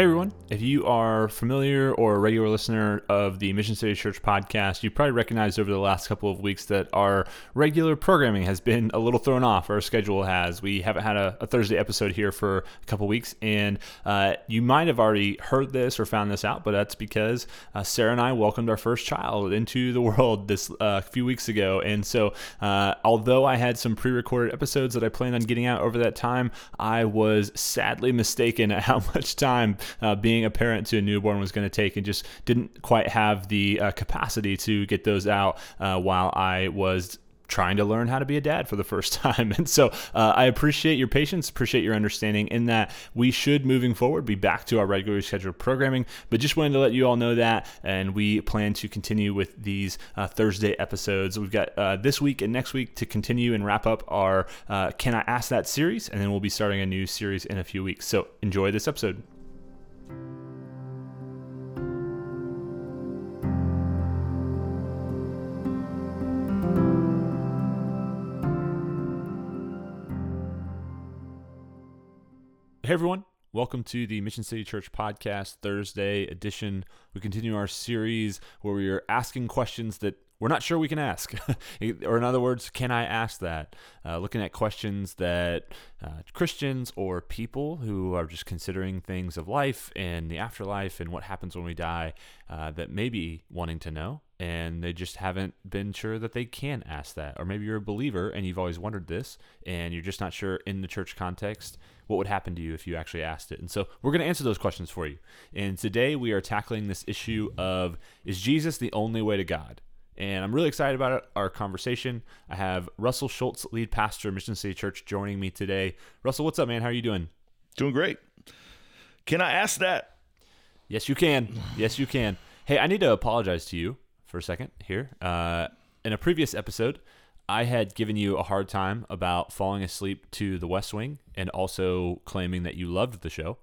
Hey everyone, if you are familiar or a regular listener of the Mission City Church podcast, you probably recognized over the last couple of weeks that our regular programming has been a little thrown off. Our schedule has. We haven't had a, a Thursday episode here for a couple weeks, and uh, you might have already heard this or found this out, but that's because uh, Sarah and I welcomed our first child into the world this uh, few weeks ago. And so, uh, although I had some pre recorded episodes that I planned on getting out over that time, I was sadly mistaken at how much time uh, being a parent to a newborn was going to take and just didn't quite have the uh, capacity to get those out uh, while I was trying to learn how to be a dad for the first time. And so uh, I appreciate your patience, appreciate your understanding in that we should, moving forward, be back to our regularly scheduled programming. But just wanted to let you all know that. And we plan to continue with these uh, Thursday episodes. We've got uh, this week and next week to continue and wrap up our uh, Can I Ask That series. And then we'll be starting a new series in a few weeks. So enjoy this episode. Hey everyone, welcome to the Mission City Church Podcast Thursday edition. We continue our series where we are asking questions that we're not sure we can ask. or, in other words, can I ask that? Uh, looking at questions that uh, Christians or people who are just considering things of life and the afterlife and what happens when we die uh, that may be wanting to know. And they just haven't been sure that they can ask that. Or maybe you're a believer and you've always wondered this and you're just not sure in the church context what would happen to you if you actually asked it. And so we're going to answer those questions for you. And today we are tackling this issue of is Jesus the only way to God? and I'm really excited about it, our conversation. I have Russell Schultz, lead pastor of Mission City Church, joining me today. Russell, what's up, man? How are you doing? Doing great. Can I ask that? Yes, you can. Yes, you can. Hey, I need to apologize to you for a second here. Uh, in a previous episode, I had given you a hard time about falling asleep to The West Wing and also claiming that you loved the show.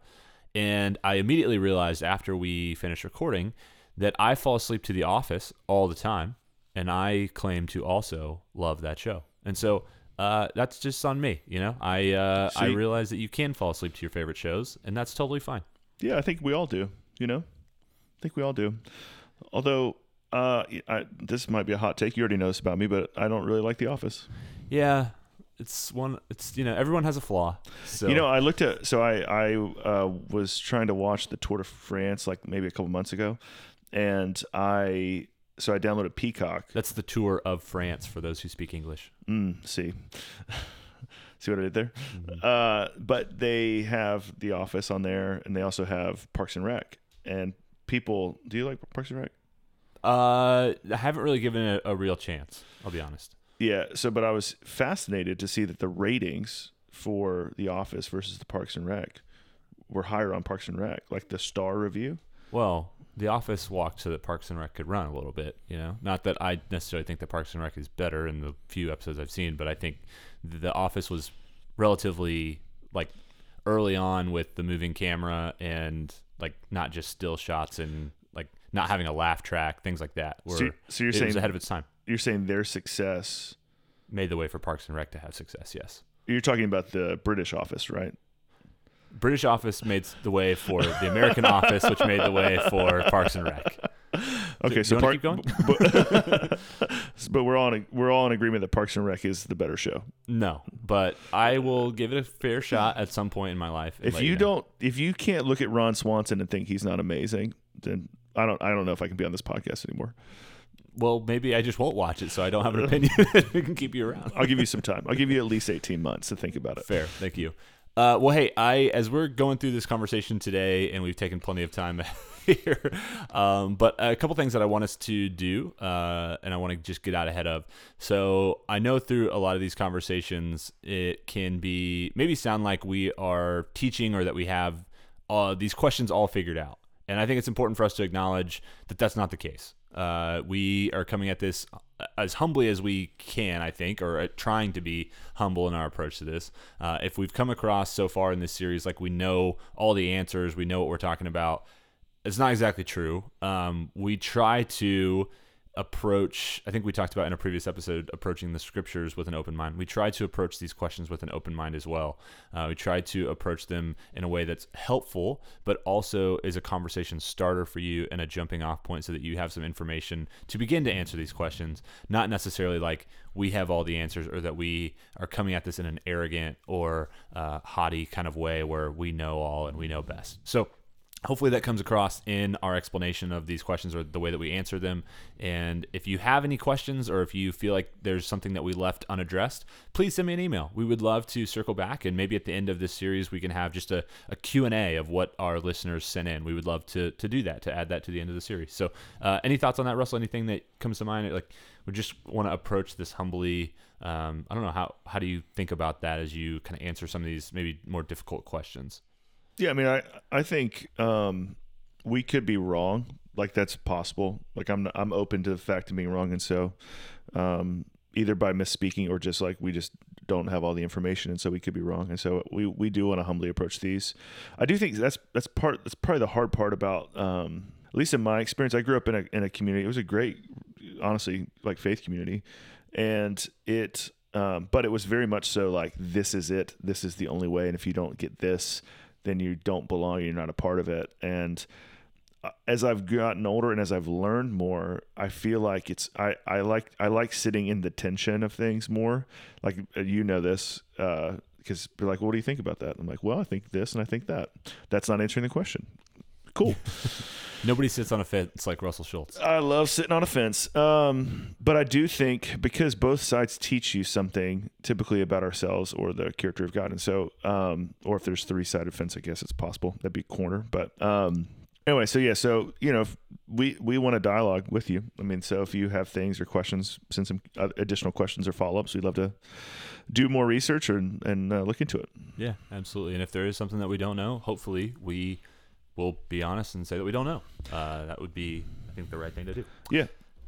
And I immediately realized after we finished recording that I fall asleep to The Office all the time and I claim to also love that show. And so uh, that's just on me, you know. I uh, I realize that you can fall asleep to your favorite shows, and that's totally fine. Yeah, I think we all do. You know, I think we all do. Although, uh, I, this might be a hot take. You already know this about me, but I don't really like The Office. Yeah, it's one. It's you know everyone has a flaw. So you know, I looked at. So I I uh, was trying to watch the Tour de France like maybe a couple months ago, and I so I downloaded Peacock. That's the tour of France for those who speak English. Mm, see, see what I did there. Mm-hmm. Uh, but they have The Office on there, and they also have Parks and Rec. And people, do you like Parks and Rec? Uh, I haven't really given it a, real chance. I'll be honest. Yeah. So, but I was fascinated to see that the ratings for The Office versus the Parks and Rec were higher on Parks and Rec, like the star review. Well, the Office walked so that Parks and Rec could run a little bit. You know, not that I necessarily think that Parks and Rec is better in the few episodes I've seen, but I think The Office was relatively like early on with the moving camera and like not just still shots and not having a laugh track, things like that. Where so, so you're saying ahead of its time. You're saying their success made the way for Parks and Rec to have success. Yes. You're talking about the British Office, right? British Office made the way for the American Office, which made the way for Parks and Rec. Okay, so, going. But, but, we're all in, we're all in agreement that Parks and Rec is the better show. No, but I will give it a fair shot at some point in my life. If you, you know. don't, if you can't look at Ron Swanson and think he's not amazing, then I don't I don't know if I can be on this podcast anymore. Well, maybe I just won't watch it, so I don't have an opinion We can keep you around. I'll give you some time. I'll give you at least eighteen months to think about it. Fair, thank you. Uh, well, hey, I as we're going through this conversation today, and we've taken plenty of time here, um, but a couple things that I want us to do, uh, and I want to just get out ahead of. So I know through a lot of these conversations, it can be maybe sound like we are teaching or that we have uh, these questions all figured out. And I think it's important for us to acknowledge that that's not the case. Uh, we are coming at this as humbly as we can, I think, or trying to be humble in our approach to this. Uh, if we've come across so far in this series like we know all the answers, we know what we're talking about, it's not exactly true. Um, we try to approach i think we talked about in a previous episode approaching the scriptures with an open mind. We try to approach these questions with an open mind as well. Uh, we try to approach them in a way that's helpful but also is a conversation starter for you and a jumping off point so that you have some information to begin to answer these questions. Not necessarily like we have all the answers or that we are coming at this in an arrogant or uh, haughty kind of way where we know all and we know best. So hopefully that comes across in our explanation of these questions or the way that we answer them. And if you have any questions or if you feel like there's something that we left unaddressed please send me an email. We would love to circle back and maybe at the end of this series we can have just a, a q&a of what our listeners sent in. We would love to, to do that to add that to the end of the series. So uh, any thoughts on that russell? Anything that comes to mind? Like we just want to approach this humbly um, i don't know how, how do you think about that as you kind of answer some of these maybe more difficult questions yeah, I mean, I I think um, we could be wrong. Like that's possible. Like I'm I'm open to the fact of being wrong, and so um, either by misspeaking or just like we just don't have all the information, and so we could be wrong. And so we we do want to humbly approach these. I do think that's that's part that's probably the hard part about um, at least in my experience. I grew up in a in a community. It was a great, honestly, like faith community, and it. Um, but it was very much so like this is it. This is the only way, and if you don't get this, then you don't belong. You're not a part of it. And uh, as I've gotten older and as I've learned more, I feel like it's I, I like I like sitting in the tension of things more. Like uh, you know this because uh, you're like, well, what do you think about that? I'm like, well, I think this and I think that. That's not answering the question. Cool. Nobody sits on a fence like Russell Schultz. I love sitting on a fence. Um, but I do think because both sides teach you something typically about ourselves or the character of God. And so, um, or if there's three sided fence, I guess it's possible. That'd be corner. But um, anyway, so yeah, so, you know, we, we want to dialogue with you. I mean, so if you have things or questions, send some additional questions or follow ups. We'd love to do more research or, and uh, look into it. Yeah, absolutely. And if there is something that we don't know, hopefully we we'll be honest and say that we don't know. Uh, that would be, I think, the right thing to do. Yeah.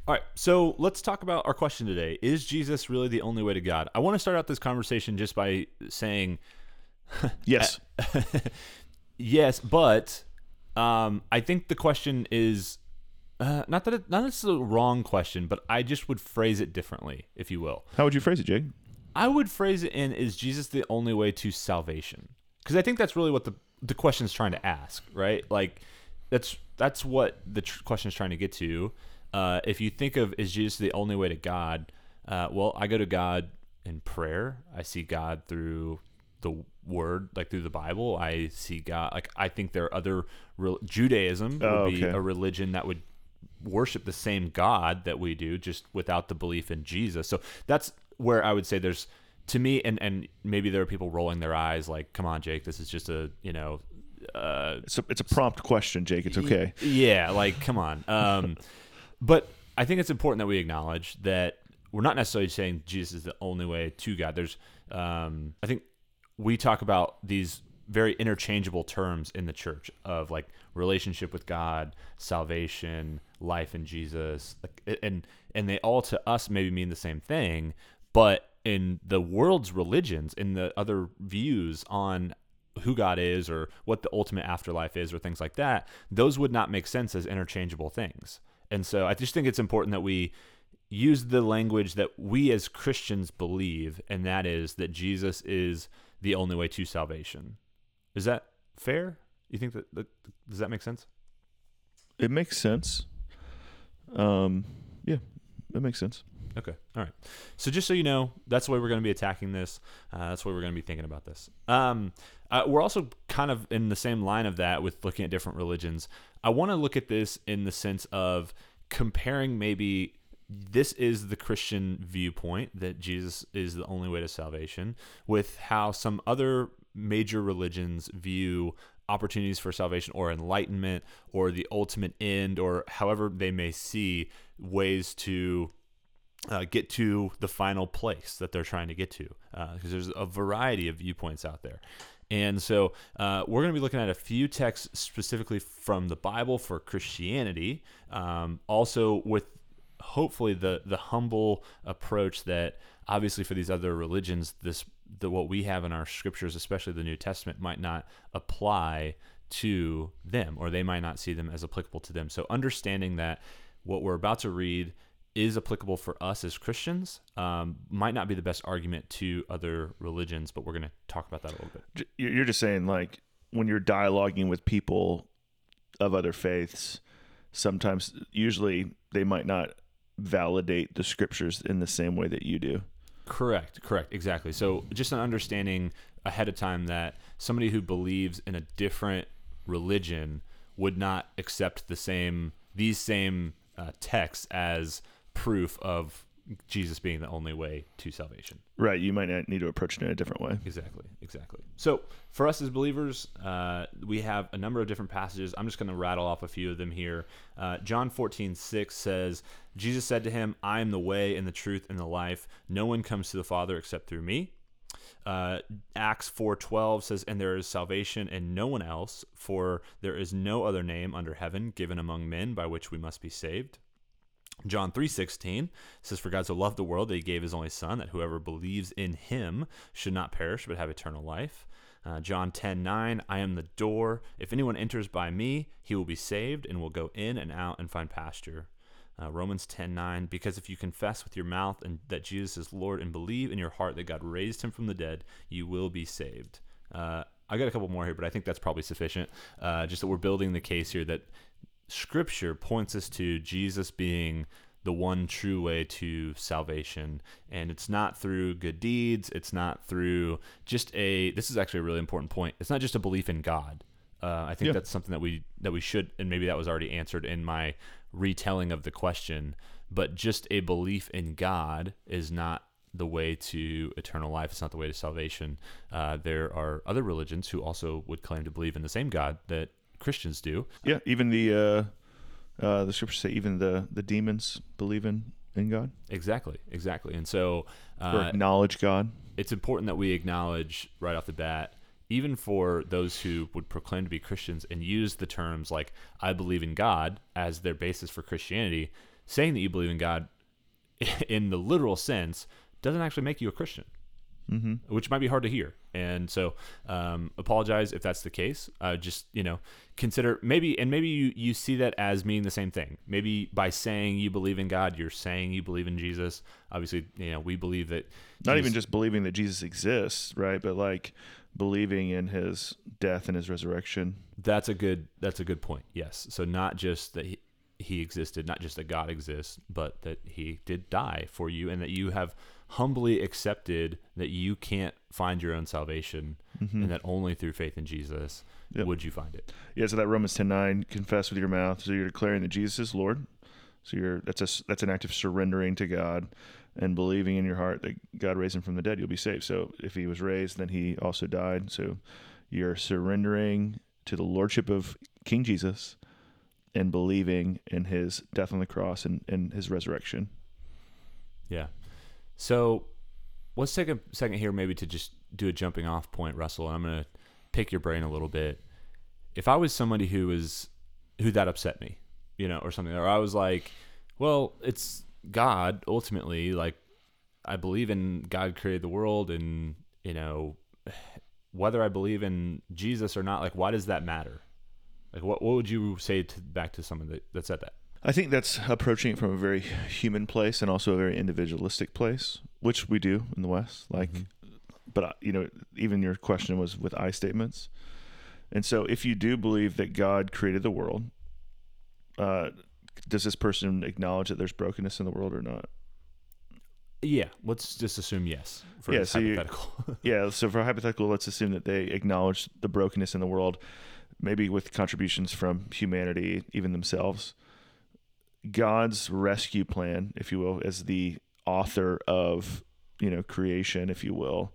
All right, so let's talk about our question today. Is Jesus really the only way to God? I want to start out this conversation just by saying yes. yes, but um, I think the question is uh, not that it, not it's a wrong question, but I just would phrase it differently, if you will. How would you phrase it, Jake? I would phrase it in is Jesus the only way to salvation? Because I think that's really what the the question is trying to ask, right? Like that's that's what the tr- question is trying to get to. Uh, if you think of is Jesus the only way to God? Uh, well, I go to God in prayer. I see God through the Word, like through the Bible. I see God. Like I think there are other re- Judaism would oh, be a religion that would worship the same God that we do, just without the belief in Jesus. So that's where I would say there's to me, and and maybe there are people rolling their eyes, like, "Come on, Jake, this is just a you know." Uh, it's a it's a prompt question, Jake. It's okay. Yeah, like, come on. Um, but I think it's important that we acknowledge that we're not necessarily saying Jesus is the only way to God. There's, um, I think we talk about these very interchangeable terms in the church of like relationship with God, salvation, life in Jesus, like, and and they all to us maybe mean the same thing, but in the world's religions, in the other views on who God is or what the ultimate afterlife is or things like that, those would not make sense as interchangeable things. And so I just think it's important that we use the language that we as Christians believe, and that is that Jesus is the only way to salvation. Is that fair? You think that, that does that make sense? It makes sense. Um, yeah, it makes sense. Okay. All right. So just so you know, that's the way we're going to be attacking this. Uh, that's the way we're going to be thinking about this. Um, uh, we're also kind of in the same line of that with looking at different religions. I want to look at this in the sense of comparing maybe this is the Christian viewpoint that Jesus is the only way to salvation with how some other major religions view opportunities for salvation or enlightenment or the ultimate end or however they may see ways to uh, get to the final place that they're trying to get to because uh, there's a variety of viewpoints out there. And so uh, we're going to be looking at a few texts specifically from the Bible for Christianity, um, also with hopefully the the humble approach that obviously for these other religions this the what we have in our scriptures especially the new testament might not apply to them or they might not see them as applicable to them. So understanding that what we're about to read is applicable for us as Christians um, might not be the best argument to other religions, but we're going to talk about that a little bit. You're just saying, like, when you're dialoguing with people of other faiths, sometimes, usually, they might not validate the scriptures in the same way that you do. Correct, correct, exactly. So just an understanding ahead of time that somebody who believes in a different religion would not accept the same these same uh, texts as proof of Jesus being the only way to salvation. Right. You might need to approach it in a different way. Exactly, exactly. So for us as believers, uh, we have a number of different passages. I'm just going to rattle off a few of them here. Uh, John 14, 6 says, Jesus said to him, I am the way and the truth and the life. No one comes to the Father except through me. Uh, Acts 4:12 says, "And there is salvation in no one else, for there is no other name under heaven given among men by which we must be saved." John 3:16 says for God so loved the world that he gave his only son that whoever believes in him should not perish but have eternal life. Uh, John 10:9 I am the door if anyone enters by me he will be saved and will go in and out and find pasture. Uh, Romans 10:9 because if you confess with your mouth and that Jesus is Lord and believe in your heart that God raised him from the dead you will be saved. Uh, I got a couple more here, but I think that's probably sufficient. Uh, just that we're building the case here that Scripture points us to Jesus being the one true way to salvation. And it's not through good deeds. It's not through just a. This is actually a really important point. It's not just a belief in God. Uh, I think Yeah. that's something that we that we should, and maybe that was already answered in my retelling of the question. But just a belief in God is not the way to eternal life. It's not the way to salvation. Uh, there are other religions who also would claim to believe in the same God that Christians do. Yeah. Even the uh, uh, the scriptures say even the the demons believe in in God Exactly, exactly. And so or uh, acknowledge God. it's important that we acknowledge right off the bat, even for those who would proclaim to be Christians and use the terms like "I believe in God" as their basis for Christianity, saying that you believe in God in the literal sense doesn't actually make you a Christian. Mm-hmm. which might be hard to hear. And so, um, apologize if that's the case. Uh, just you know, consider maybe, and maybe you you see that as meaning the same thing. Maybe by saying you believe in God, you're saying you believe in Jesus. Obviously, you know, we believe that. Not even just believing that Jesus exists, right? But like believing in his death and his resurrection. That's a good. That's a good point. Yes. So not just that he, he existed, not just that God exists, but that he did die for you, and that you have humbly accepted that you can't find your own salvation, Mhm. and that only through faith in Jesus Yep. would you find it. Yeah, so that Romans ten nine, confess with your mouth. So you're declaring that Jesus is Lord. So you're that's a that's an act of surrendering to God and believing in your heart that God raised him from the dead. You'll be saved. So if he was raised, then he also died. So you're surrendering to the lordship of King Jesus and believing in his death on the cross and, and his resurrection. Yeah. So let's take a second here, maybe to just do a jumping off point, Russell. I'm going to pick your brain a little bit. If I was somebody who was who that upset me, you know, or something, or I was like, well, it's God ultimately. Like, I believe in God created the world, and you know, whether I believe in Jesus or not, like, why does that matter? Like, what what would you say to, back to someone that, that said that? I think that's approaching it from a very human place and also a very individualistic place, which we do in the West. Like, Mhm. but uh, you know, even your question was with I statements, and so if you do believe that God created the world, uh, does this person acknowledge that there's brokenness in the world or not? Yeah, let's just assume yes for Yeah, so you- Yeah. So for hypothetical, let's assume that they acknowledge the brokenness in the world, maybe with contributions from humanity, even themselves. God's rescue plan, if you will, as the author of you know creation, if you will.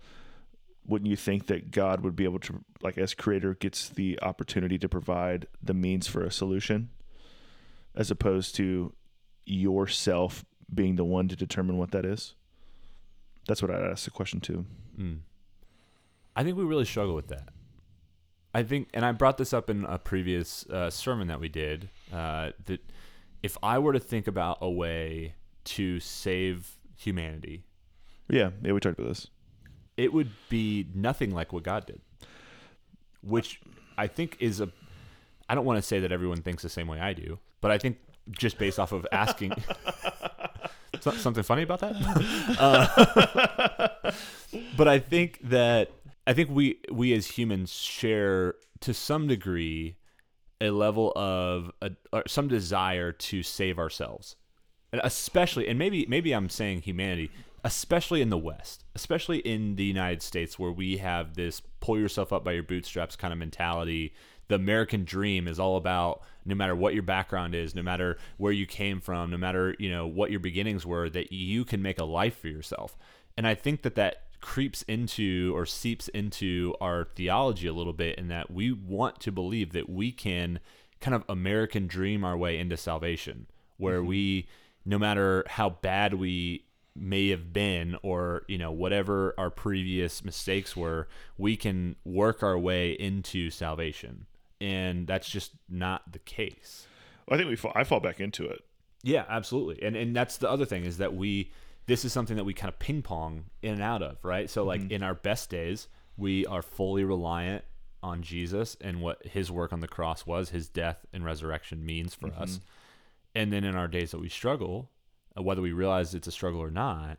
Wouldn't you think that God would be able to, like, as creator, gets the opportunity to provide the means for a solution, as opposed to yourself being the one to determine what that is? That's what I'd ask the question to. Mm. I think we really struggle with that. I think, and I brought this up in a previous uh, sermon that we did, uh, that if I were to think about a way to save humanity, Yeah, yeah, we talked about this. it would be nothing like what God did, which I think is a. I don't want to say that everyone thinks the same way I do, but I think just based off of asking. Something funny about that? Uh, but I think that I think we we as humans share to some degree a level of a, some desire to save ourselves, and especially and maybe maybe I'm saying humanity, especially in the West, especially in the United States where we have this pull yourself up by your bootstraps kind of mentality. The American dream is all about no matter what your background is, no matter where you came from, no matter you know what your beginnings were, that you can make a life for yourself. And I think that that creeps into or seeps into our theology a little bit in that we want to believe that we can kind of American dream our way into salvation, where mm-hmm. we, no matter how bad we may have been or you know whatever our previous mistakes were we can work our way into salvation and that's just not the case I think we fall, I fall back into it. yeah, absolutely. And and that's the other thing is that we this is something that we kind of ping pong in and out of, right? So like in our best days, we are fully reliant on Jesus and what his work on the cross was, his death and resurrection means for us. And then in our days that we struggle, uh, whether we realize it's a struggle or not,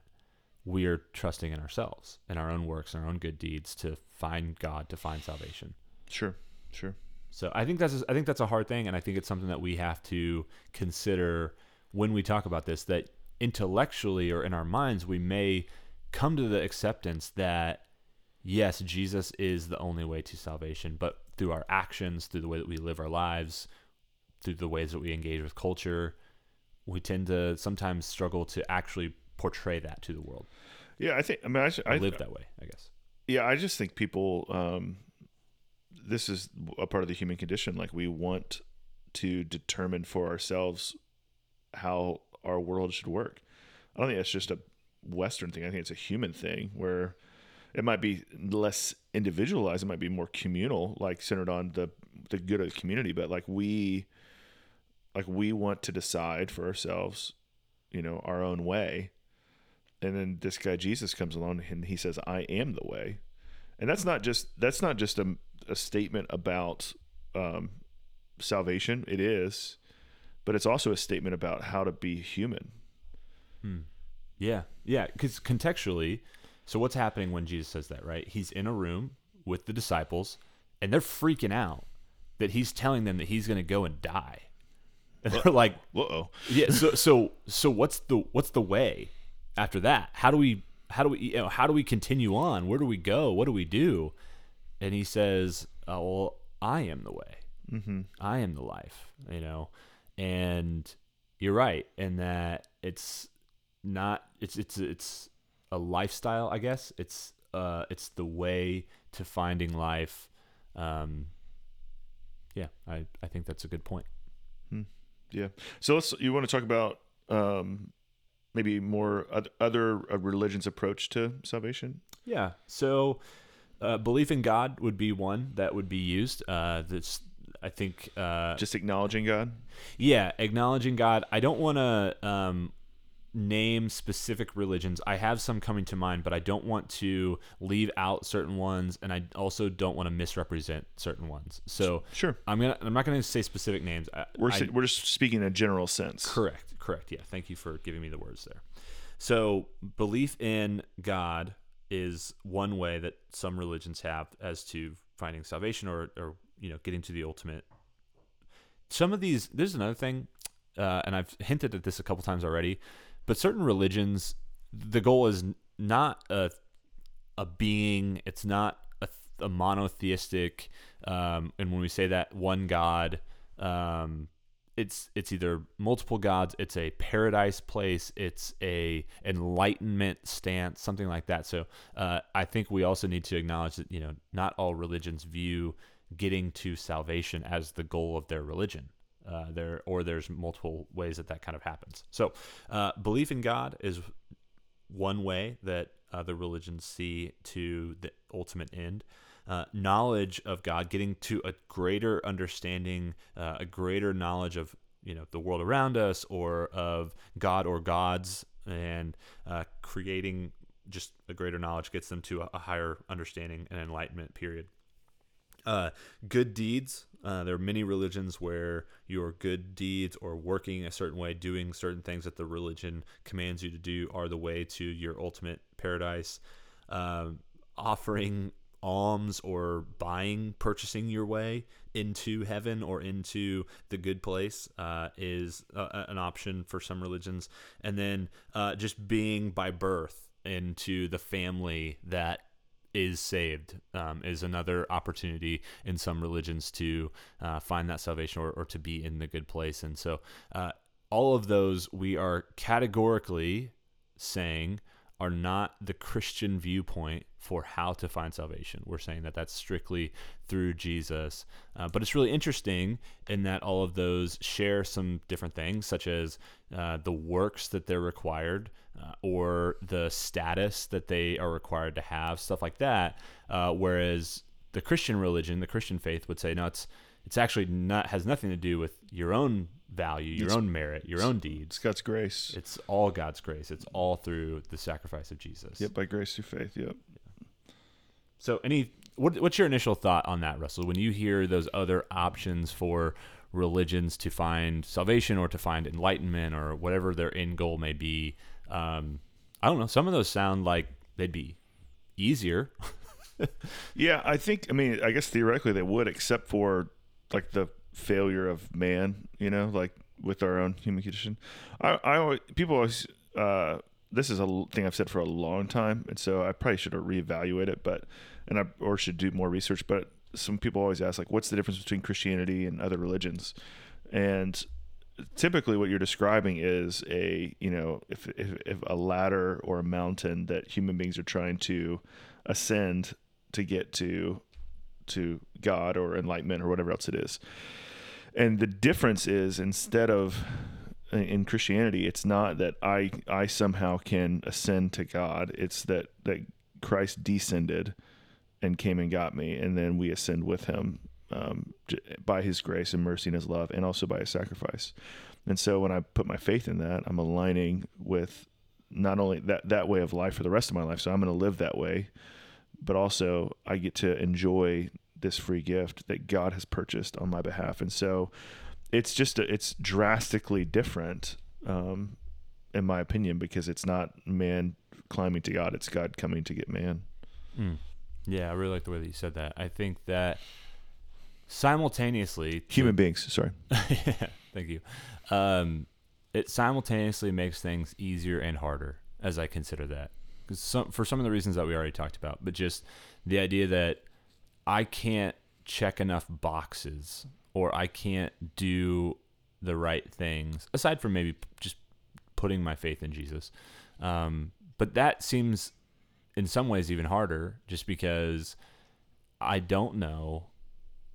we are trusting in ourselves and our own works and our own good deeds to find God, to find salvation. Sure, sure. So I think that's I think that's a hard thing, and I think it's something that we have to consider when we talk about this. That intellectually or in our minds, we may come to the acceptance that yes, Jesus is the only way to salvation, but through our actions, through the way that we live our lives, through the ways that we engage with culture, we tend to sometimes struggle to actually portray that to the world. Yeah, I think. I mean, I, I I live that way, I guess. Yeah, I just think people. Um, this is a part of the human condition. Like we want to determine for ourselves how our world should work. I don't think that's just a Western thing. I think it's a human thing where it might be less individualized. It might be more communal, like centered on the the good of the community. But like we, like we want to decide for ourselves, you know, our own way. And then this guy Jesus comes along and he says, "I am the way." and that's not just that's not just a, a statement about um, salvation it is but it's also a statement about how to be human Yeah, yeah. Because contextually, so what's happening when Jesus says that? Right? He's in a room with the disciples, and they're freaking out that he's telling them that he's going to go and die. And they're like, uh-oh yeah. So so so what's the what's the way after that? How do we how do we you know how do we continue on? Where do we go? What do we do? And he says, oh, "Well, I am the way. mm-hmm. I am the life." You know, and you're right in that it's not it's it's it's a lifestyle i guess. It's uh it's the way to finding life. Um yeah i i think that's a good point. Hmm. yeah. So let's you want to talk about um, maybe more other uh, religions approach to salvation? Yeah. So uh, belief in god would be one that would be used. Uh that's i think uh just acknowledging god Yeah, acknowledging God. I don't want to um, name specific religions. I have some coming to mind, but I don't want to leave out certain ones, and I also don't want to misrepresent certain ones. So sure I'm gonna. I'm not gonna say specific names. I, we're, I- we're just speaking in a general sense Correct. Correct. Yeah. Thank you for giving me the words there. So, belief in God is one way that some religions have as to finding salvation or, or you know, getting to the ultimate. Some of these, there's another thing, uh, and I've hinted at this a couple times already, but certain religions, the goal is not a, a being, it's not a, a monotheistic, um, and when we say that one God, um, it's it's either multiple gods it's a paradise place it's a enlightenment stance something like that so uh, i think we also need to acknowledge that you know not all religions view getting to salvation as the goal of their religion uh, there or there's multiple ways that that kind of happens so uh, belief in god is one way that other religions see to the ultimate end uh, knowledge of God, getting to a greater understanding, uh, a greater knowledge of you know the world around us or of God or gods, and uh, creating just a greater knowledge gets them to a, a higher understanding and enlightenment period. Uh, good deeds. Uh, there are many religions where your good deeds or working a certain way, doing certain things that the religion commands you to do, are the way to your ultimate paradise. Um, offering alms or buying, purchasing your way into heaven or into the good place uh, is uh, an option for some religions. And then uh, just being by birth into the family that is saved um, is another opportunity in some religions to uh, find that salvation or, or, to be in the good place. And so, uh, all of those we are categorically saying are not the Christian viewpoint for how to find salvation. We're saying that that's strictly through Jesus. Uh, but it's really interesting in that all of those share some different things, such as uh, the works that they're required uh, or the status that they are required to have, stuff like that. Uh, whereas the Christian religion, the Christian faith would say, no, it's it's actually not has nothing to do with your own value, your it's, own merit, your own deeds. It's God's grace. It's all God's grace. It's all through the sacrifice of Jesus. Yep, by grace through faith. Yep. Yeah. So, any what, what's your initial thought on that, Russell? When you hear those other options for religions to find salvation or to find enlightenment or whatever their end goal may be, um, I don't know. Some of those sound like they'd be easier. yeah, I think. I mean, I guess theoretically they would, except for like the failure of man, you know, like with our own human condition. I, I always, people always, uh, this is a thing I've said for a long time, and so I probably should reevaluate it, but and I or should do more research. But some people always ask, like, what's the difference between Christianity and other religions? And typically, what you're describing is a you know, if if, if a ladder or a mountain that human beings are trying to ascend to get to to God or enlightenment or whatever else it is. And the difference is instead of in Christianity, it's not that I I somehow can ascend to God. It's that that Christ descended and came and got me, and then we ascend with Him um, by His grace and mercy and His love, and also by His sacrifice. And so, when I put my faith in that, I'm aligning with not only that that way of life for the rest of my life. So I'm going to live that way, but also I get to enjoy this free gift that God has purchased on my behalf. And so it's just, a, it's drastically different, um, in my opinion, because it's not man climbing to God, it's God coming to get man. Mm. Yeah, I really like the way that you said that. I think that simultaneously, human to, beings, sorry. yeah, thank you. Um, it simultaneously makes things easier and harder as I consider that. Some, for some of the reasons that we already talked about, but just the idea that I can't check enough boxes or I can't do the right things aside from maybe just putting my faith in Jesus. Um, but that seems in some ways even harder just because I don't know,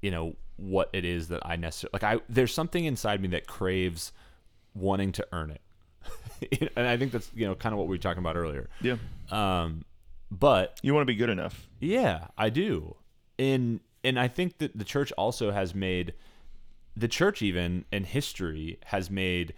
you know, what it is that I necessarily like. I there's something inside me that craves wanting to earn it, and I think that's you know kind of what we were talking about earlier. Yeah. Um, but you want to be good enough. Yeah, I do in and I think that the church also has made the church even in history has made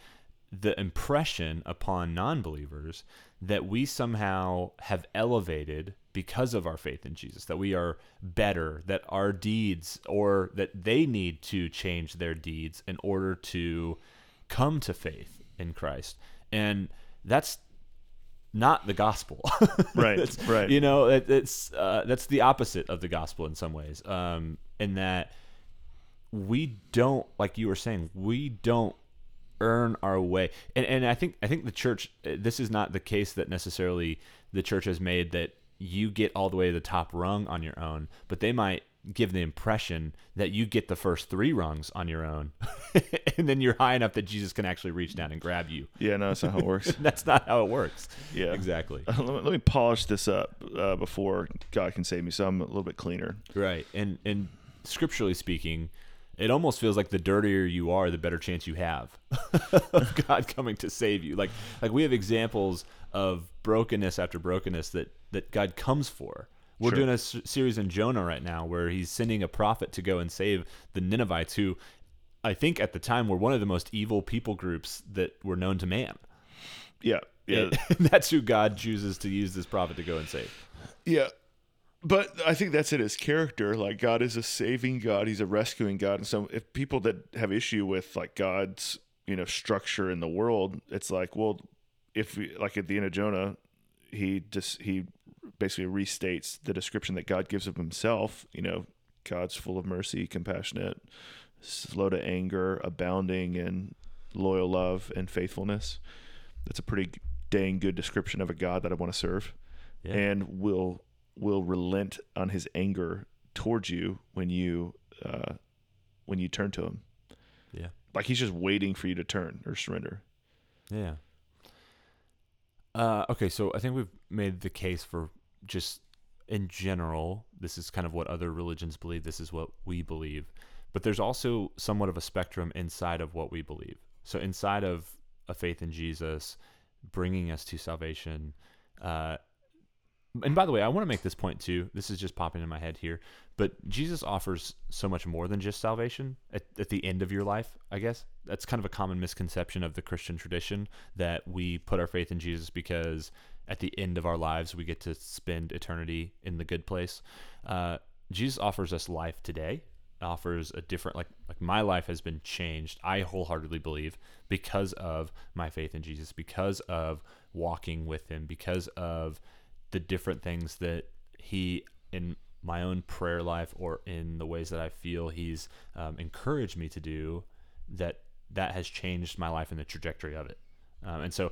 the impression upon non-believers that we somehow have elevated because of our faith in Jesus that we are better that our deeds or that they need to change their deeds in order to come to faith in Christ and that's not the gospel. right. right. You know, it, it's uh, that's the opposite of the gospel in some ways. Um, in that we don't, like you were saying, we don't earn our way. And and I think I think the church. This is not the case that necessarily the church has made that you get all the way to the top rung on your own, but they might give the impression that you get the first three rungs on your own, and then you're high enough that Jesus can actually reach down and grab you. Yeah, no, that's not how it works. that's not how it works. Yeah, exactly. Uh, let, me, let, me, polish this up uh, before God can save me, so I'm a little bit cleaner. Right, and and scripturally speaking, it almost feels like the dirtier you are, the better chance you have of God coming to save you. Like like we have examples of brokenness after brokenness that that God comes for We're Sure. doing a s- series in Jonah right now where he's sending a prophet to go and save the Ninevites, who I think at the time were one of the most evil people groups that were known to man. Yeah, yeah, And that's who God chooses to use this prophet to go and save. yeah. But I think that's in his character. Like God is a saving God. He's a rescuing God. And so if people that have issue with like God's you know structure in the world, it's like well, if we, like at the end of Jonah, he just he basically restates the description that God gives of Himself. You know, God's full of mercy, compassionate, slow to anger, abounding in loyal love and faithfulness. That's a pretty dang good description of a God that I want to serve, Yeah. and will will relent on His anger towards you when you uh, when you turn to Him. Yeah. Like He's just waiting for you to turn or surrender. Yeah. Uh, okay, so I think we've made the case for just in general, this is kind of what other religions believe, this is what we believe. But there's also somewhat of a spectrum inside of what we believe. So, inside of a faith in Jesus, bringing us to salvation. Uh, and by the way, I want to make this point too. This is just popping in my head here. But Jesus offers so much more than just salvation at, at the end of your life, I guess. That's kind of a common misconception of the Christian tradition that we put our faith in Jesus because at the end of our lives we get to spend eternity in the good place. Uh, Jesus offers us life today, offers a different like like my life has been changed. I wholeheartedly believe because of my faith in Jesus, because of walking with him, because of the different things that he in my own prayer life or in the ways that I feel he's um, encouraged me to do that that has changed my life and the trajectory of it. Um, and so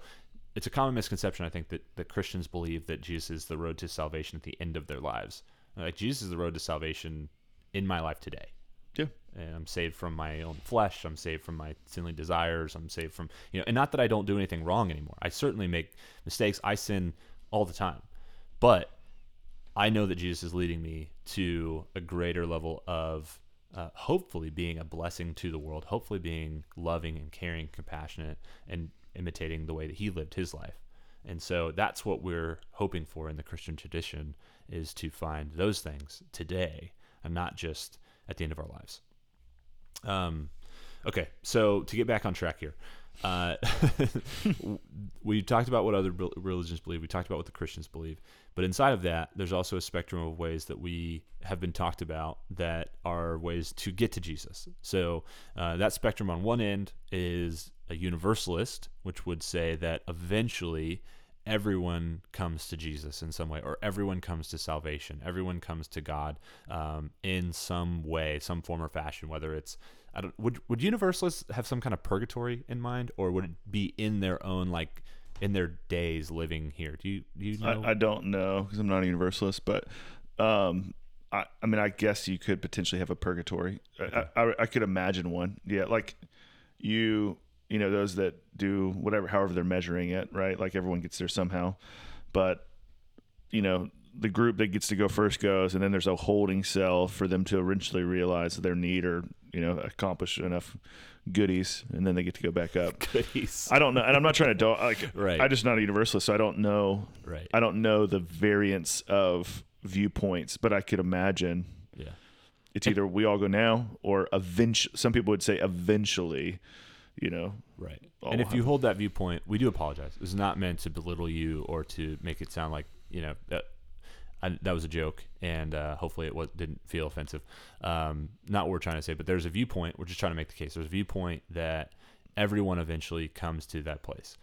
it's a common misconception, I think, that, that Christians believe that Jesus is the road to salvation at the end of their lives. Like Jesus is the road to salvation in my life today. Yeah. And I'm saved from my own flesh. I'm saved from my sinly desires. I'm saved from, you know, and not that I don't do anything wrong anymore. I certainly make mistakes. I sin all the time. But I know that Jesus is leading me to a greater level of uh, hopefully being a blessing to the world, hopefully being loving and caring, compassionate, and imitating the way that he lived his life. And so that's what we're hoping for in the Christian tradition is to find those things today and not just at the end of our lives. Um, okay, so to get back on track here, uh, we talked about what other religions believe. We talked about what the Christians believe. But inside of that, there's also a spectrum of ways that we have been talked about that are ways to get to Jesus. So uh, that spectrum on one end is a universalist, which would say that eventually everyone comes to Jesus in some way, or everyone comes to salvation. Everyone comes to God um, in some way, some form or fashion. Whether it's, I don't, would would universalists have some kind of purgatory in mind, or would it be in their own like in their days living here? Do you do you know? I, I don't know because I'm not a universalist, but um, I, I mean, I guess you could potentially have a purgatory. I, I, I could imagine one. Yeah, like you, you know, those that do whatever, however they're measuring it, right? Like everyone gets there somehow, but you know, the group that gets to go first goes, and then there's a holding cell for them to eventually realize their need or you know accomplish enough goodies, and then they get to go back up. Goodies. I don't know, and I'm not trying to do like. Right. I'm just not a universalist, so I don't know. right. I don't know the variance of viewpoints, but I could imagine yeah. it's either we all go now or eventually. Some people would say eventually. You know, Right. all and if you hold that viewpoint, we do apologize. This is not meant to belittle you or to make it sound like you know that I, that was a joke, and uh, hopefully it was, didn't feel offensive. Um, not what we're trying to say, but there's a viewpoint. We're just trying to make the case. There's a viewpoint that everyone eventually comes to that place.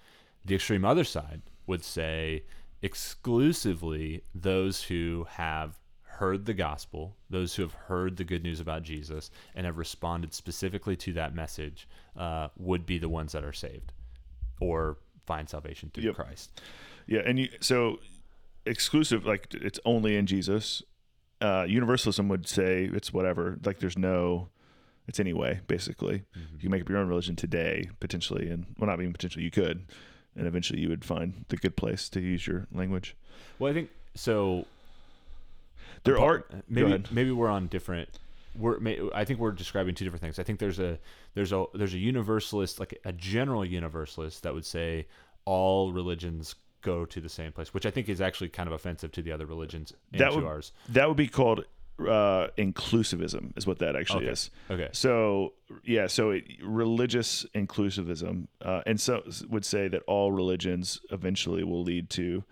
The extreme other side would say exclusively those who have heard the gospel, those who have heard the good news about Jesus and have responded specifically to that message, uh, would be the ones that are saved or find salvation through Yep. Christ. yeah, and you so exclusive like it's only in Jesus. Uh, universalism would say it's whatever. Like there's no, it's anyway. Basically, you can make up your own religion today potentially, and well, not even potentially, you could, and eventually you would find the good place to use your language. Well, I think so. There But are maybe maybe we're on different. We're may, I think we're describing two different things. I think there's a there's a there's a universalist like a general universalist that would say all religions go to the same place, which I think is actually kind of offensive to the other religions and That to would- ours. That would be called uh, inclusivism, is what that actually Okay. is. Okay. So yeah, so it, religious inclusivism, uh, and so would say that all religions eventually will lead to,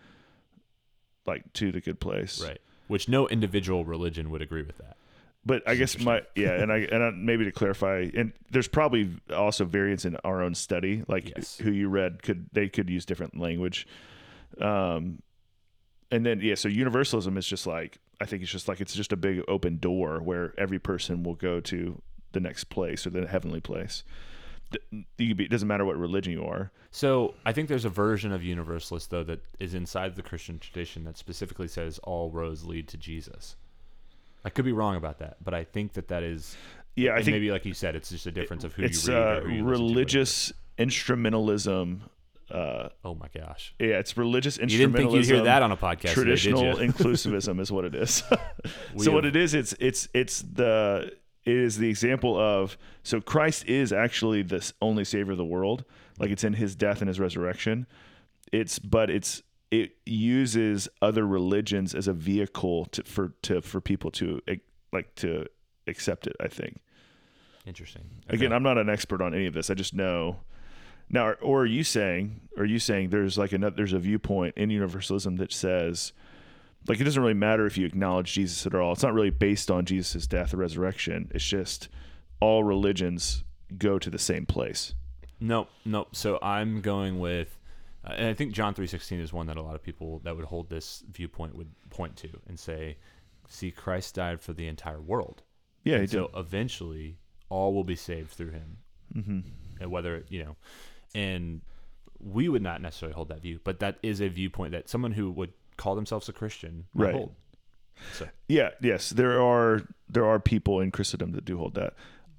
like, to the good place. Right. Which no individual religion would agree with that. But I guess my yeah, and I and I, maybe to clarify, and there's probably also variance in our own study, like Yes. who you read could they could use different language, um, and then yeah, so universalism is just like I think it's just like it's just a big open door where every person will go to the next place or the heavenly place. Th- You could be, it doesn't matter what religion you are. So I think there's a version of universalist though that is inside the Christian tradition that specifically says all roads lead to Jesus. I could be wrong about that, but I think that that is. Yeah, I think maybe like you said, it's just a difference of who it's you read. uh, or who you religious instrumentalism. Uh, Oh my gosh! yeah, it's religious instrumentalism. You didn't think you'd hear that on a podcast? traditional you? inclusivism is what it is. So what it is, it's it's it's the it is the example of so Christ is actually the only savior of the world. Like it's in his death and his resurrection. It's but it's it uses other religions as a vehicle to for to for people to like to accept it. I think. Interesting. Again, I'm not an expert on any of this. I just know. Now, or are you saying, are you saying there's like another, there's a viewpoint in universalism that says, like, it doesn't really matter if you acknowledge Jesus at all. It's not really based on Jesus' death or resurrection. It's just all religions go to the same place. Nope, nope. So I'm going with, uh, and I think John three sixteen is one that a lot of people that would hold this viewpoint would point to and say, "See, Christ died for the entire world, Yeah, he and did. so eventually all will be saved through Him." hmm And whether you know, and we would not necessarily hold that view, but that is a viewpoint that someone who would call themselves a Christian might Right. hold. So Yeah, yes, there are there are people in Christendom that do hold that.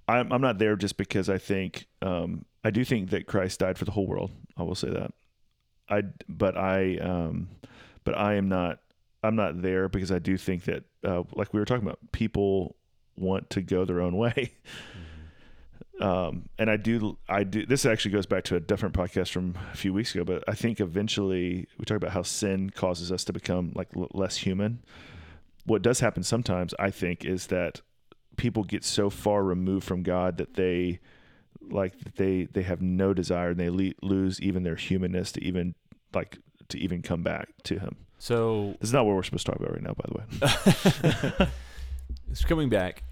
I'm I'm not there just because I think um, I do think that Christ died for the whole world. I will say that. I but I um, but I am not I'm not there because I do think that uh, like we were talking about people want to go their own way. Um, and I do, I do. This actually goes back to a different podcast from a few weeks ago, but I think eventually we talk about how sin causes us to become like l- less human. What does happen sometimes, I think, is that people get so far removed from God that they like that they they have no desire and they le- lose even their humanness to even like to even come back to Him. so This is not what we're supposed to talk about right now, by the way. it's coming back.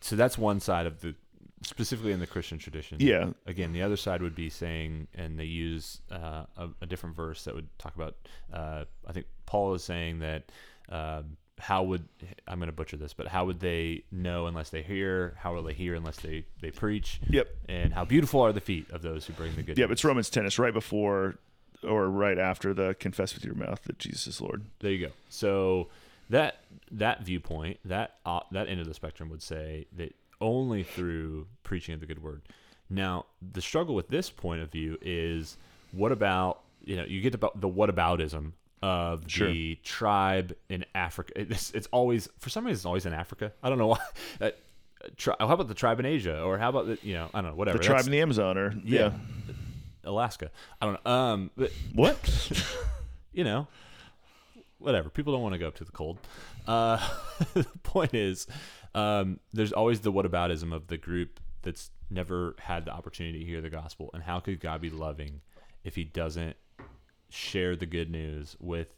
So that's one side of the specifically in the Christian tradition. Yeah, again, the other side would be saying, and they use uh, a, a different verse that would talk about. Uh, I think Paul is saying that um, how would I'm going to butcher this, but how would they know unless they hear? How will they hear unless they they preach? Yep. And how beautiful are the feet of those who bring the good. yeah. news. It's Romans ten. It's right before or right after the confess with your mouth that Jesus is Lord. There you go. So that that viewpoint, that uh, that end of the spectrum would say that only through preaching of the good word. Now, the struggle with this point of view is what about you know you get about the whataboutism of Sure. the tribe in Africa. It's, it's always for some reason it's always in Africa. I don't know why. Uh, tri- how about the tribe in Asia, or how about the you know I don't know whatever The tribe That's- in the Amazon, or yeah. yeah. Alaska. I don't know. Um, but What? you know, whatever. People don't want to go up to the cold. Uh, the point is, um, there's always the whataboutism of the group that's never had the opportunity to hear the gospel. And how could God be loving if He doesn't share the good news with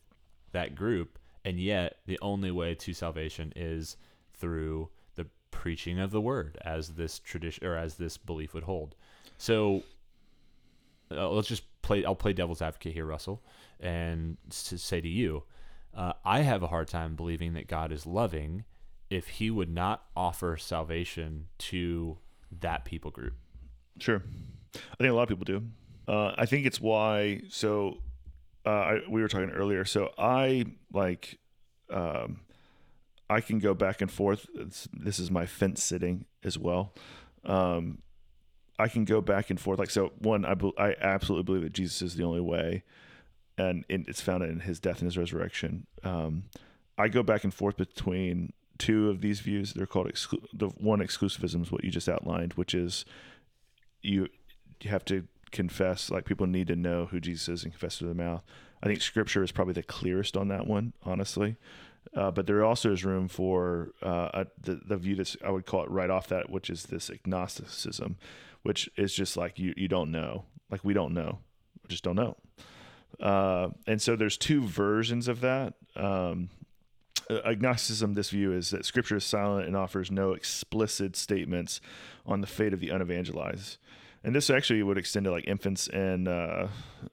that group? And yet, the only way to salvation is through the preaching of the word, as this tradition or as this belief would hold. So, uh, let's just play. I'll play devil's advocate here, Russell, and to say to you, uh, I have a hard time believing that God is loving if He would not offer salvation to that people group. Sure. I think a lot of people do. Uh, I think it's why. So, uh, I, we were talking earlier. So I like, um, I can go back and forth. It's, this is my fence sitting as well. Um, I can go back and forth. Like so, one, I bel I absolutely believe that Jesus is the only way, and it's found in His death and His resurrection. Um, I go back and forth between two of these views. They're called exclu- the one exclusivism is what you just outlined, which is you you have to confess, like people need to know who Jesus is and confess to their mouth. I think Scripture is probably the clearest on that one, honestly. Uh, but there also is room for uh, a, the the view that's I would call it right off that, which is this agnosticism, which is just like you you don't know, like we don't know, we just don't know. Uh, and so there's two versions of that. Um, agnosticism, this view is that Scripture is silent and offers no explicit statements on the fate of the unevangelized and this actually would extend to like infants and uh,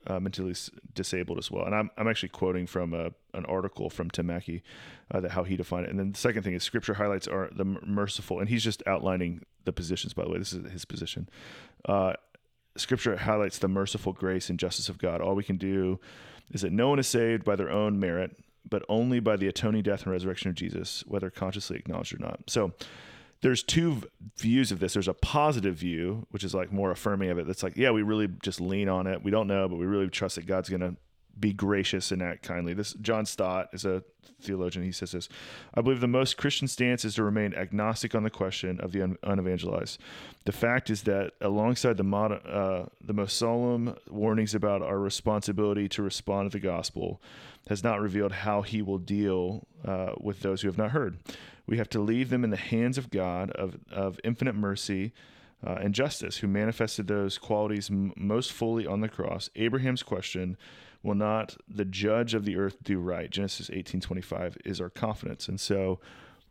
uh, mentally disabled as well. And I'm, I'm actually quoting from a, an article from Tim Mackie uh, that how he defined it. And then the second thing is Scripture highlights are the merciful, and he's just outlining the positions. By the way, this is his position. Uh, scripture highlights the merciful grace and justice of God. All we can do is that no one is saved by their own merit, but only by the atoning death and resurrection of Jesus, whether consciously acknowledged or not. So there's two views of this. There's a positive view, which is like more affirming of it. That's like, yeah, we really just lean on it. We don't know, but we really trust that God's going to be gracious and act kindly. This John Stott is a theologian. He says this: I believe the most Christian stance is to remain agnostic on the question of the un- unevangelized. The fact is that alongside the mod- uh, the most solemn warnings about our responsibility to respond to the gospel, has not revealed how He will deal uh, with those who have not heard. We have to leave them in the hands of God of, of infinite mercy uh, and justice, who manifested those qualities m- most fully on the cross. Abraham's question, will not the judge of the earth do right? Genesis 18:25 is our confidence. And so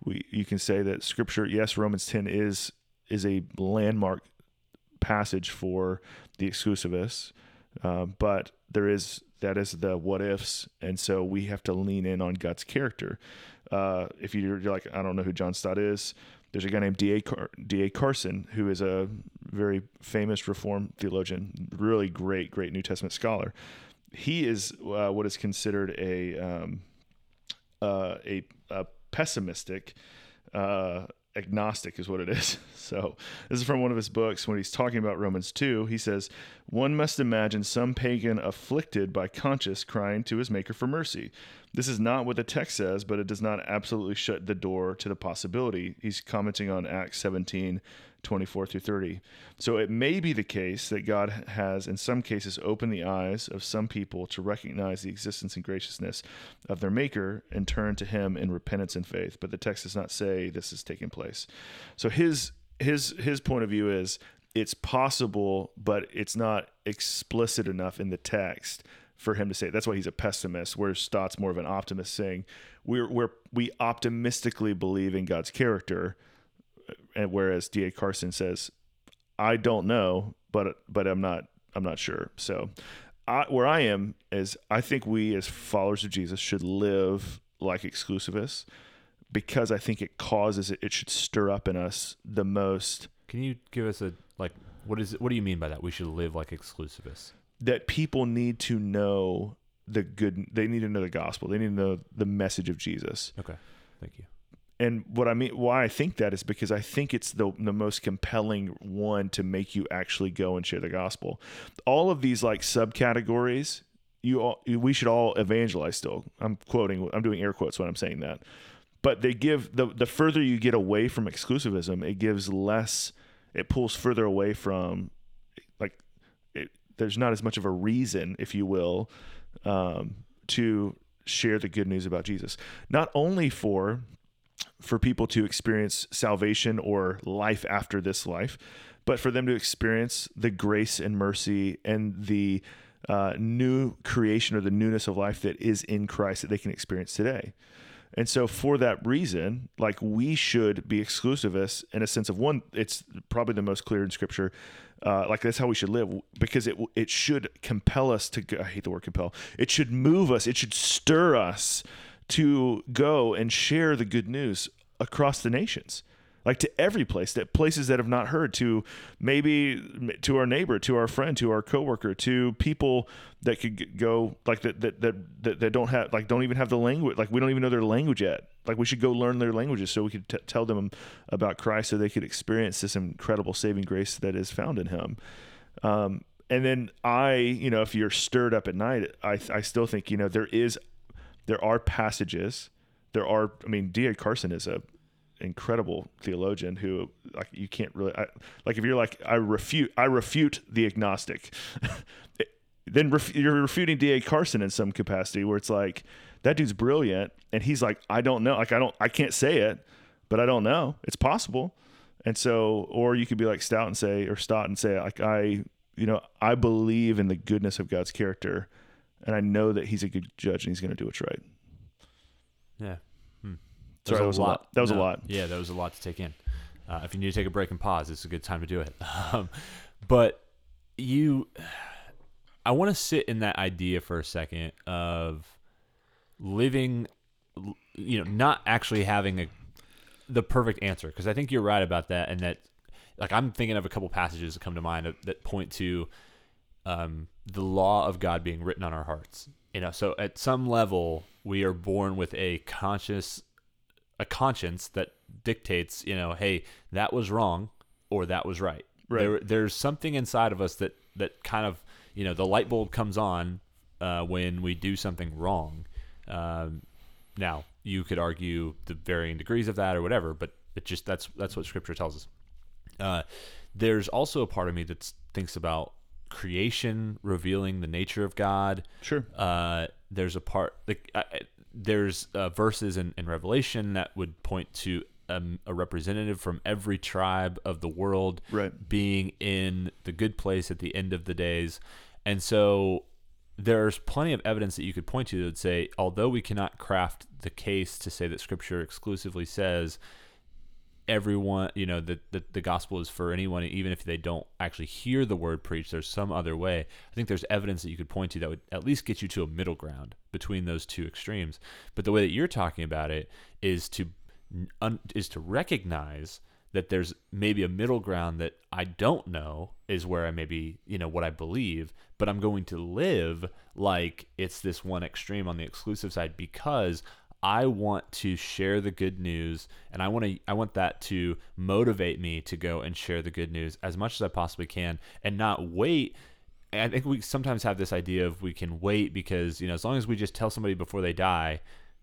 we you can say that scripture, yes, Romans 10 is is a landmark passage for the exclusivists, uh, but there is that is the what ifs, and so we have to lean in on God's character. Uh, if you're, you're, like, I don't know who John Stott is, there's a guy named D.A. D.A. Carson who is a very famous Reformed theologian, really great, great New Testament scholar. He is uh, what is considered a um, uh, a, a, pessimistic uh, agnostic is what it is. So, this is from one of his books when he's talking about Romans 2. He says, One must imagine some pagan afflicted by conscience crying to his maker for mercy. This is not what the text says, but it does not absolutely shut the door to the possibility. He's commenting on Acts 17 24 through 30. So it may be the case that God has, in some cases, opened the eyes of some people to recognize the existence and graciousness of their Maker and turn to Him in repentance and faith. But the text does not say this is taking place. So his his his point of view is it's possible, but it's not explicit enough in the text for him to say. That's why he's a pessimist, where Stott's more of an optimist, saying we're, we're we optimistically believe in God's character, whereas D.A. Carson says, I don't know, but but I'm not I'm not sure. So, I, where I am is I think we as followers of Jesus should live like exclusivists because I think it causes it, it should stir up in us the most. Can you give us a like what is it, what do you mean by that? We should live like exclusivists that people need to know the good they need to know the gospel they need to know the message of jesus okay thank you and what i mean why i think that is because i think it's the, the most compelling one to make you actually go and share the gospel. All of these like subcategories you all we should all evangelize still. I'm quoting i'm doing air quotes when i'm saying that. But they give the the further you get away from exclusivism it gives less it pulls further away from like there's not as much of a reason, if you will, um, to share the good news about Jesus. Not only for for people to experience salvation or life after this life, but for them to experience the grace and mercy and the uh, new creation or the newness of life that is in Christ that they can experience today. And so, for that reason, like we should be exclusivists in a sense of one, it's probably the most clear in Scripture. Uh, like that's how we should live because it it should compel us to. I hate the word compel. It should move us. It should stir us to go and share the good news across the nations like to every place that places that have not heard to maybe to our neighbor to our friend to our coworker to people that could go like that that that that, that don't have like don't even have the language like we don't even know their language yet. Like we should go learn their languages so we could t- tell them about Christ so they could experience this incredible saving grace that is found in him. Um, and then I you know if you're stirred up at night I I still think you know there is there are passages there are I mean D.A. Carson is a incredible theologian who like you can't really I, like if you're like I refute I refute the agnostic, then ref, you're refuting D.A. Carson in some capacity where it's like that dude's brilliant and he's like I don't know like I don't I can't say it, but I don't know it's possible, and so or you could be like Stout and say or Stott and say like I you know I believe in the goodness of God's character, and I know that He's a good judge and He's going to do what's right. Yeah. Sorry, that was a lot. That was a lot. Yeah, that was a lot to take in. Uh, if you need to take a break and pause, it's a good time to do it. Um, but you, I want to sit in that idea for a second of living, you know, not actually having a the perfect answer because I think you're right about that, and that like I'm thinking of a couple passages that come to mind that point to um, the law of God being written on our hearts. You know, so at some level, we are born with a conscious, a conscience that dictates, you know, hey, that was wrong or that was right. Right. There, there's something inside of us that that kind of, you know, the light bulb comes on uh, when we do something wrong. Um, now, you could argue the varying degrees of that or whatever, but it just that's that's what Scripture tells us. Uh, there's also a part of me that thinks about creation revealing the nature of God. Sure. Uh, there's a part like uh, there's uh, verses in, in Revelation that would point to um, a representative from every tribe of the world Right. being in the good place at the end of the days, and so there's plenty of evidence that you could point to that would say, although we cannot craft the case to say that Scripture exclusively says everyone you know that the, the gospel is for anyone even if they don't actually hear the word preached there's some other way. I think there's evidence that you could point to that would at least get you to a middle ground between those two extremes. But the way that you're talking about it is to un, is to recognize that there's maybe a middle ground that I don't know is where I maybe, you know, what I believe, but I'm going to live like it's this one extreme on the exclusive side because I want to share the good news and I want to I want that to motivate me to go and share the good news as much as I possibly can and not wait I think we sometimes have this idea of we can wait because, you know, as long as we just tell somebody before they die,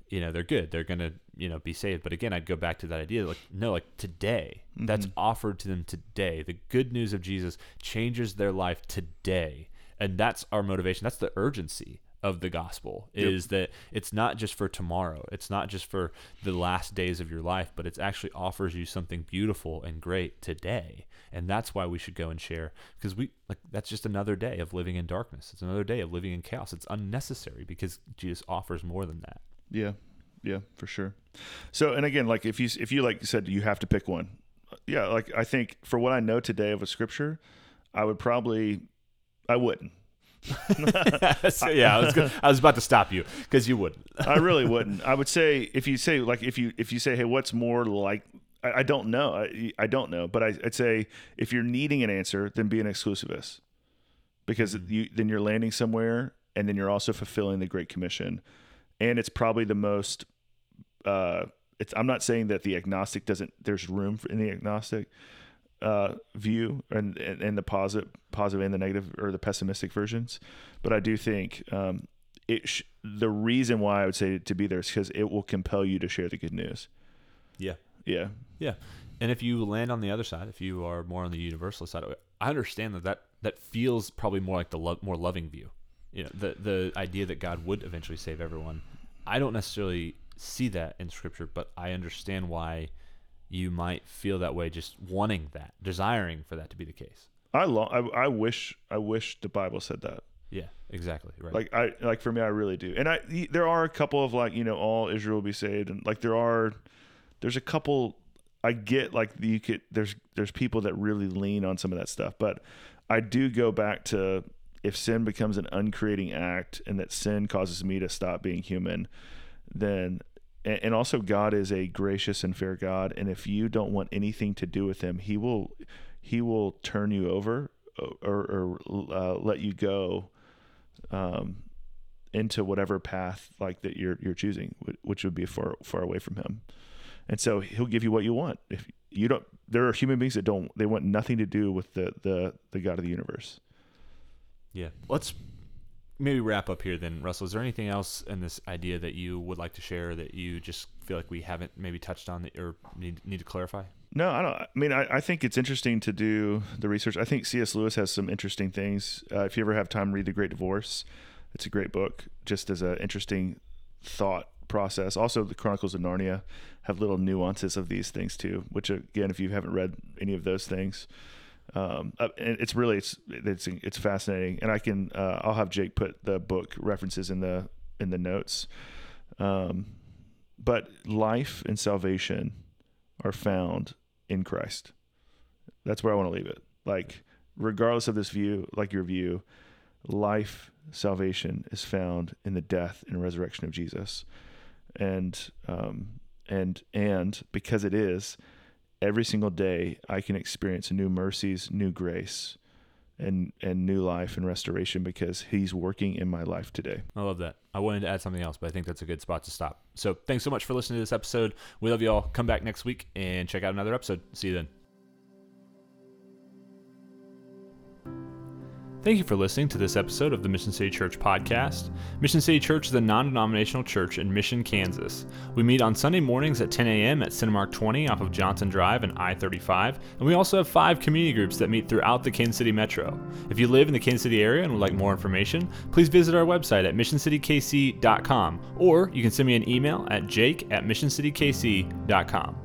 you know, they're good. They're going to, you know, be saved. But again, I'd go back to that idea like no, like today. Mm-hmm. That's offered to them today. The good news of Jesus changes their life today. And that's our motivation. That's the urgency of the gospel is that it's not just for tomorrow. It's not just for the last days of your life, but it actually offers you something beautiful and great today. And that's why we should go and share because we like that's just another day of living in darkness. It's another day of living in chaos. It's unnecessary because Jesus offers more than that. Yeah, yeah, for sure. So, and again, like if you if you like said you have to pick one, yeah, like I think for what I know today of a scripture, I would probably, I wouldn't. so, yeah, I was gonna, I was about to stop you because you wouldn't. I really wouldn't. I would say if you say like if you if you say hey, what's more like? I, I don't know. I, I don't know, but I, I'd say if you're needing an answer, then be an exclusivist, because you then you're landing somewhere, and then you're also fulfilling the Great Commission, and it's probably the most. Uh, it's. I'm not saying that the agnostic doesn't. There's room for in the agnostic uh, view and, and and the positive positive and the negative or the pessimistic versions, but I do think um, it. Sh- the reason why I would say to be there is because it will compel you to share the good news. Yeah. Yeah, Yeah, and if you land on the other side, if you are more on the universalist side, I understand that that, that feels probably more like the lo- more loving view. You know, the the idea that God would eventually save everyone. I don't necessarily see that in Scripture, but I understand why you might feel that way, just wanting that, desiring for that to be the case. I long. I, I wish. I wish the Bible said that. Yeah, exactly. Right. Like I like for me, I really do. And I, there are a couple of like you know all Israel will be saved, and like there are there's a couple. I get like you could there's there's people that really lean on some of that stuff, but I do go back to if sin becomes an uncreating act and that sin causes me to stop being human, then and, and also God is a gracious and fair God, and if you don't want anything to do with Him, He will He will turn you over or, or uh, let you go um, into whatever path like that you're you're choosing, which would be far far away from Him. And so He'll give you what you want. If you don't, there are human beings that don't. They want nothing to do with the the the God of the universe. Yeah. Let's maybe wrap up here then, Russell. Is there anything else in this idea that you would like to share that you just feel like we haven't maybe touched on that or need, need to clarify? No, I don't. I mean, I, I think it's interesting to do the research. I think C.S. Lewis has some interesting things. Uh, if you ever have time, read The Great Divorce. It's a great book, just as an interesting thought process. Also, the Chronicles of Narnia have little nuances of these things too. Which, again, if you haven't read any of those things, um, uh, it's really it's it's it's fascinating. And I can uh, I'll have Jake put the book references in the in the notes. Um, but life and salvation are found in Christ. That's where I want to leave it. Like, regardless of this view, like your view, life, salvation is found in the death and resurrection of Jesus. And, um, and, and because it is, every single day I can experience new mercies, new grace, and and new life and restoration because he's working in my life today. I love that. I wanted to add something else, but I think that's a good spot to stop. So thanks so much for listening to this episode. We love you all. Come back next week and check out another episode. See you then. Thank you for listening to this episode of the Mission City Church podcast. Mission City Church is a non denominational church in Mission, Kansas. We meet on Sunday mornings at 10 a.m. at Cinemark 20 off of Johnson Drive and I 35, and we also have five community groups that meet throughout the Kansas City metro. If you live in the Kansas City area and would like more information, please visit our website at missioncitykc.com, or you can send me an email at jake at missioncitykc.com.